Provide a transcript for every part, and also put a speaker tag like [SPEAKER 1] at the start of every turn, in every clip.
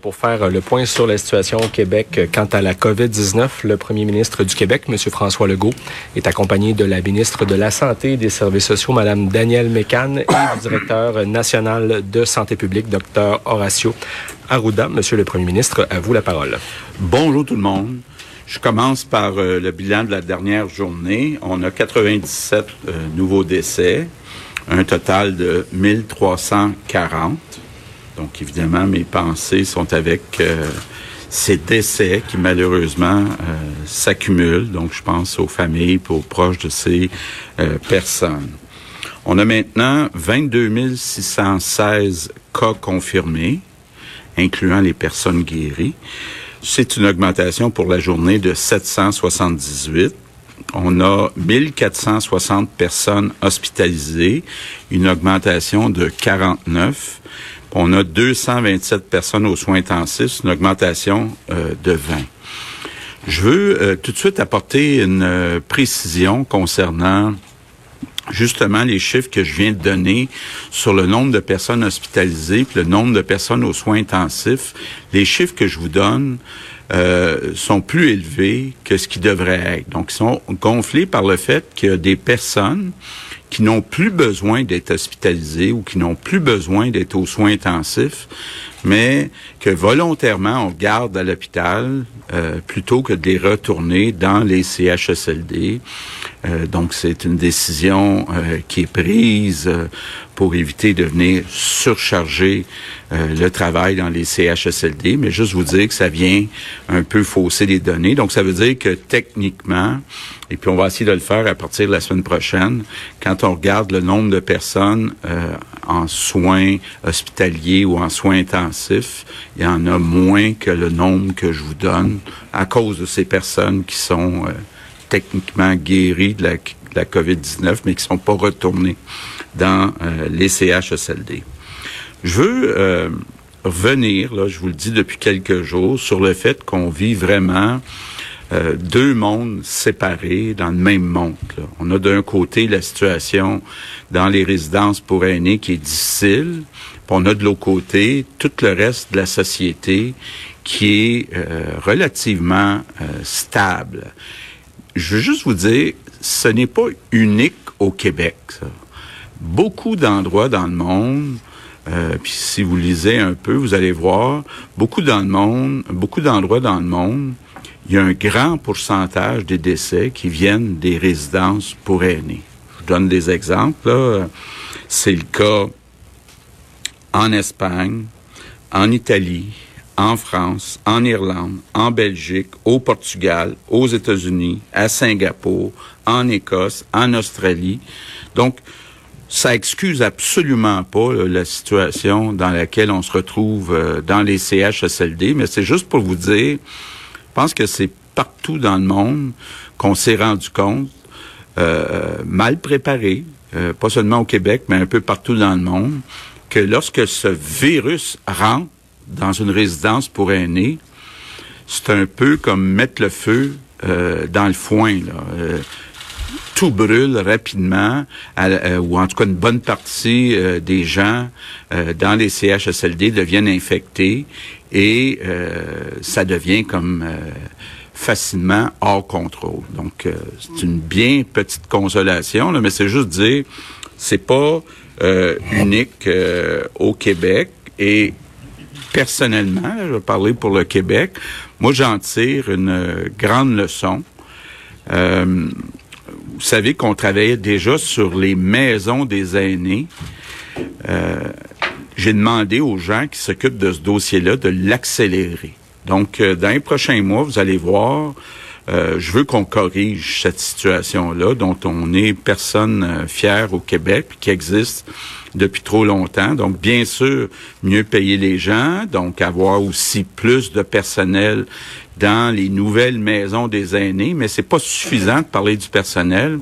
[SPEAKER 1] Pour faire euh, le point sur la situation au Québec euh, quant à la COVID-19, le premier ministre du Québec, M. François Legault, est accompagné de la ministre de la Santé et des Services sociaux, Mme Danielle Mécan, et du directeur national de santé publique, Dr. Horacio Arruda. Monsieur le premier ministre, à vous la parole.
[SPEAKER 2] Bonjour tout le monde. Je commence par euh, le bilan de la dernière journée. On a 97 nouveaux décès, un total de 1340. Donc, évidemment, mes pensées sont avec euh, ces décès qui, malheureusement, euh, s'accumulent. Donc, je pense aux familles aux proches de ces euh, personnes. On a maintenant 22 616 cas confirmés, incluant les personnes guéries. C'est une augmentation pour la journée de 778 on a 1460 personnes hospitalisées, une augmentation de 49. On a 227 personnes aux soins intensifs, une augmentation euh, de 20. Je veux euh, tout de suite apporter une euh, précision concernant justement les chiffres que je viens de donner sur le nombre de personnes hospitalisées, le nombre de personnes aux soins intensifs. Les chiffres que je vous donne sont plus élevés que ce qui devrait être. Donc, ils sont gonflés par le fait a des personnes qui n'ont plus besoin d'être hospitalisés ou qui n'ont plus besoin d'être aux soins intensifs, mais que volontairement on garde à l'hôpital euh, plutôt que de les retourner dans les CHSLD. Euh, donc c'est une décision euh, qui est prise pour éviter de venir surcharger le travail dans les CHSLD, mais juste vous dire que ça vient un peu fausser les données. Donc ça veut dire que techniquement, et puis on va essayer de le faire à partir de la semaine prochaine, quand on regarde le nombre de personnes en soins hospitaliers ou en soins intensifs, il y en a moins que le nombre que je vous donne à cause de ces personnes qui sont euh, techniquement guéries de la, la COVID-19, mais qui sont pas retournées dans euh, les CHSLD. Je veux euh, revenir, je vous le dis depuis quelques jours, sur le fait qu'on vit vraiment euh, deux mondes séparés dans le même monde. On a d'un côté la situation dans les résidences pour aînés qui est difficile, on a de l'autre côté tout le reste de la société qui est euh, relativement euh, stable. Je veux juste vous dire, ce n'est pas unique au Québec. Beaucoup d'endroits dans le monde puis si vous lisez un peu, vous allez voir beaucoup dans le monde, beaucoup d'endroits dans le monde il y a un grand pourcentage des décès qui viennent des résidences pour aînés. Je vous donne des exemples. C'est le cas en Espagne, en Italie, en France, en Irlande, en Belgique, au Portugal, aux États-Unis, à Singapour, en Écosse, en Australie. Donc, ça excuse absolument pas la situation dans laquelle on se retrouve euh, dans les CHSLD, mais c'est juste pour vous dire je pense que c'est partout dans le monde qu'on s'est rendu compte, euh, mal préparé, euh, pas seulement au Québec, mais un peu partout dans le monde, que lorsque ce virus rentre dans une résidence pour aînés, c'est un peu comme mettre le feu euh, dans le foin. tout brûle rapidement, ou en tout cas une bonne partie des gens dans les CHSLD deviennent infectés et euh, ça devient comme euh, facilement hors contrôle. Donc, euh, c'est une bien petite consolation, là, mais c'est juste dire, c'est pas unique au Québec et personnellement, je vais parler pour le Québec, moi j'en tire une grande leçon. vous savez qu'on travaillait déjà sur les maisons des aînés j'ai demandé aux gens qui s'occupent de ce dossier-là de l'accélérer. Donc, euh, dans les prochains mois, vous allez voir Euh, je veux qu'on corrige cette situation-là dont on est personne euh, fière au Québec, qui existe depuis trop longtemps. Donc, bien sûr, mieux payer les gens, donc avoir aussi plus de personnel dans les nouvelles maisons des aînés, mais c'est pas suffisant de parler du personnel.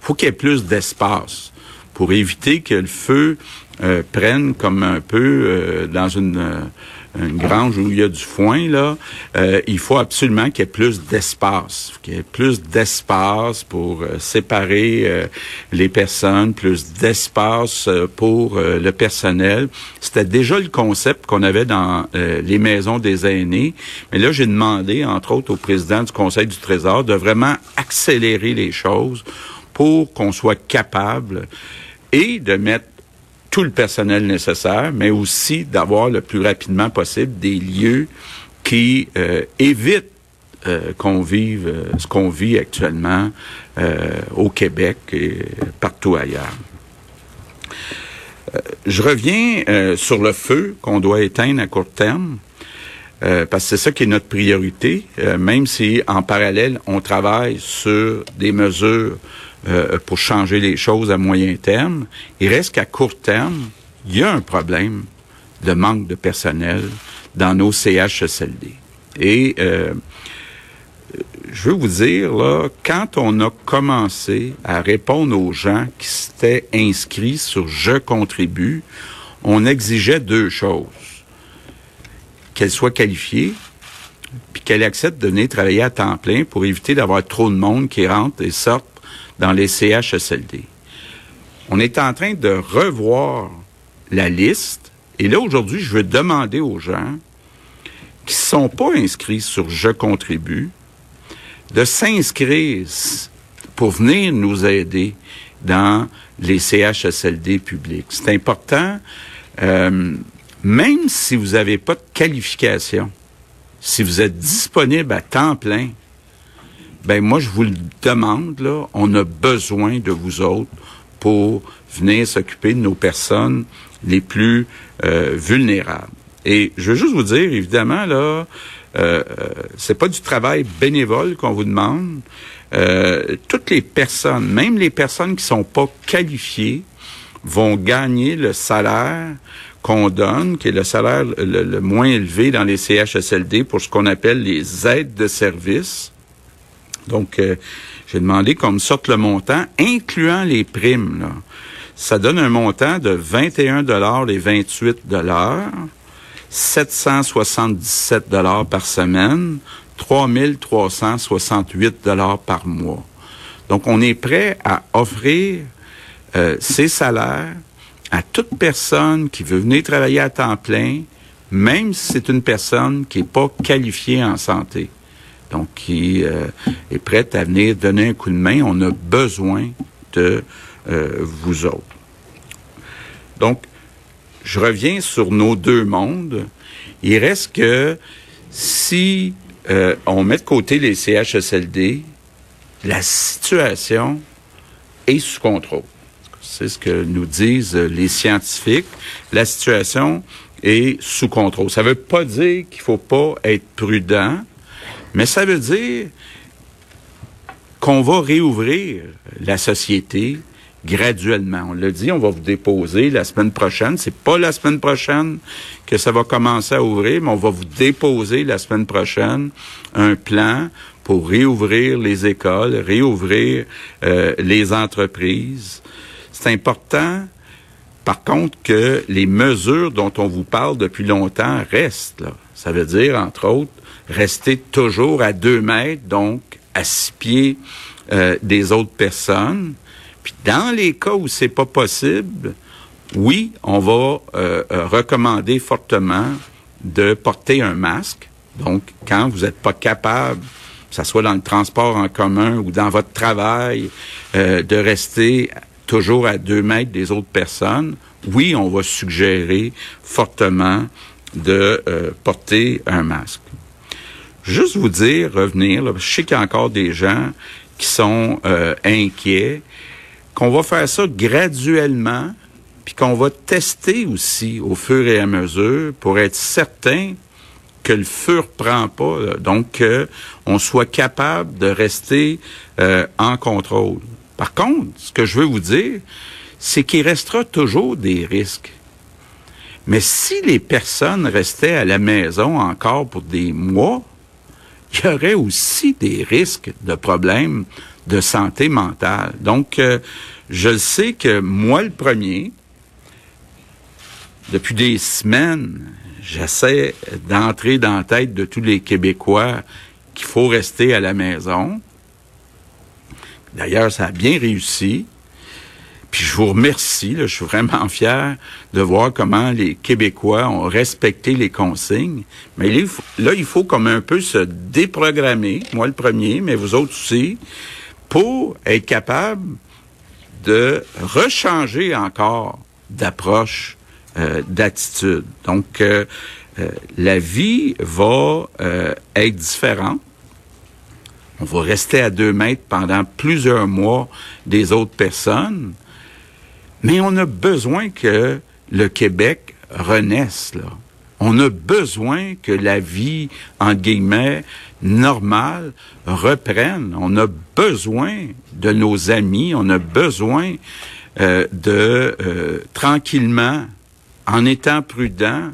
[SPEAKER 2] faut qu'il y ait plus d'espace pour éviter que le feu euh, prenne comme un peu dans une une grange où il y a du foin, là, euh, il faut absolument qu'il y ait plus d'espace, qu'il y ait plus d'espace pour euh, séparer euh, les personnes, plus d'espace pour le personnel. C'était déjà le concept qu'on avait dans les maisons des aînés, mais là, j'ai demandé, entre autres, au président du Conseil du Trésor de vraiment accélérer les choses pour qu'on soit capable et de mettre tout le personnel nécessaire, mais aussi d'avoir le plus rapidement possible des lieux qui euh, évitent euh, qu'on vive euh, ce qu'on vit actuellement au Québec et partout ailleurs. je reviens sur le feu qu'on doit éteindre à court terme. parce que c'est ça qui est notre priorité, même si en parallèle on travaille sur des mesures euh, pour changer les choses à moyen terme. Il reste qu'à court terme, il y a un problème de manque de personnel dans nos CHSLD. Et euh, je veux vous dire, là, quand on a commencé à répondre aux gens qui s'étaient inscrits sur Je contribue, on exigeait deux choses. Qu'elles soient qualifiées, puis qu'elles acceptent de venir travailler à temps plein pour éviter d'avoir trop de monde qui rentre et sorte dans les CHSLD. On est en train de revoir la liste. Et là, aujourd'hui, je veux demander aux gens qui ne sont pas inscrits sur Je contribue de s'inscrire pour venir nous aider dans les CHSLD publics. C'est important, euh, même si vous n'avez pas de qualification, si vous êtes disponible à temps plein, ben moi je vous le demande là, on a besoin de vous autres pour venir s'occuper de nos personnes les plus euh, vulnérables. Et je veux juste vous dire, évidemment là, euh, euh, c'est pas du travail bénévole qu'on vous demande. Euh, toutes les personnes, même les personnes qui sont pas qualifiées, vont gagner le salaire qu'on donne, qui est le salaire le, le, moins élevé dans les CHSLD pour ce qu'on appelle les aides de service. Donc, euh, j'ai demandé qu'on me sorte le montant, incluant les primes. Ça donne un montant de 21 dollars et 28 dollars, 777 dollars par semaine, 3368 dollars par mois. Donc, on est prêt à offrir euh, ces salaires à toute personne qui veut venir travailler à temps plein, même si c'est une personne qui n'est pas qualifiée en santé donc qui euh, est prête à venir donner un coup de main. On a besoin de euh, vous autres. Donc, je reviens sur nos deux mondes. Il reste que si euh, on met de côté les CHSLD, la situation est sous contrôle. C'est ce que nous disent les scientifiques. La situation est sous contrôle. Ça ne veut pas dire qu'il ne faut pas être prudent. Mais ça veut dire qu'on va réouvrir la société graduellement. On l'a dit, on va vous déposer la semaine prochaine. C'est pas la semaine prochaine que ça va commencer à ouvrir, mais on va vous déposer la semaine prochaine un plan pour réouvrir les écoles, réouvrir euh, les entreprises. C'est important, par contre, que les mesures dont on vous parle depuis longtemps restent. Là. Ça veut dire, entre autres, rester toujours à deux mètres, donc à six pieds euh, des autres personnes. Puis dans les cas où c'est pas possible, oui, on va euh, euh, recommander fortement de porter un masque. Donc, quand vous n'êtes pas capable, que ce soit dans le transport en commun ou dans votre travail, de rester toujours à deux mètres des autres personnes, oui, on va suggérer fortement de porter un masque. Juste vous dire, revenir, là, je sais qu'il y a encore des gens qui sont euh, inquiets, qu'on va faire ça graduellement, puis qu'on va tester aussi au fur et à mesure pour être certain que le feu reprend pas, donc qu'on soit capable de rester euh, en contrôle. Par contre, ce que je veux vous dire, c'est qu'il restera toujours des risques. Mais si les personnes restaient à la maison encore pour des mois, il y aurait aussi des risques de problèmes de santé mentale. Donc, euh, je sais que moi, le premier, depuis des semaines, j'essaie d'entrer dans la tête de tous les Québécois qu'il faut rester à la maison. D'ailleurs, ça a bien réussi. Je vous remercie, je suis vraiment fier de voir comment les Québécois ont respecté les consignes. Mais là, il faut comme un peu se déprogrammer, moi le premier, mais vous autres aussi, pour être capable de rechanger encore d'approche, euh, d'attitude. Donc, euh, euh, la vie va être différente. On va rester à deux mètres pendant plusieurs mois des autres personnes, mais on a besoin que le Québec renaisse, là. On a besoin que la vie, en guillemets, normale reprenne. On a besoin de nos amis, on a besoin euh, de euh, tranquillement, en étant prudent,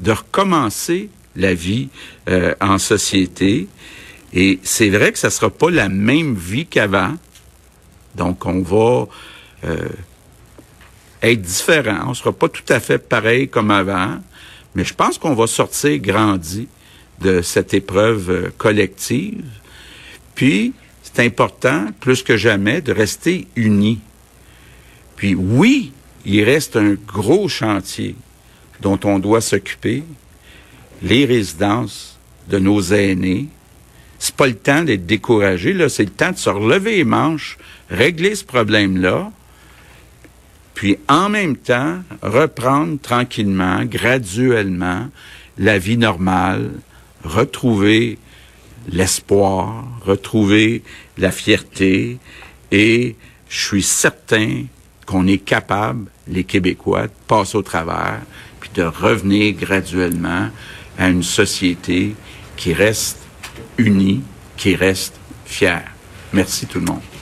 [SPEAKER 2] de recommencer la vie euh, en société. Et c'est vrai que ça sera pas la même vie qu'avant. Donc, on va être différent. On sera pas tout à fait pareil comme avant. Mais je pense qu'on va sortir grandi de cette épreuve euh, collective. Puis, c'est important, plus que jamais, de rester unis. Puis oui, il reste un gros chantier dont on doit s'occuper, les résidences de nos aînés. C'est pas le temps d'être découragé, là, c'est le temps de se relever les manches, régler ce problème-là, puis en même temps reprendre tranquillement, graduellement, la vie normale, retrouver l'espoir, retrouver la fierté, et je suis certain qu'on est capable, les Québécois, de passer au travers, puis de revenir graduellement à une société qui reste unie, qui reste fière. Merci tout le monde.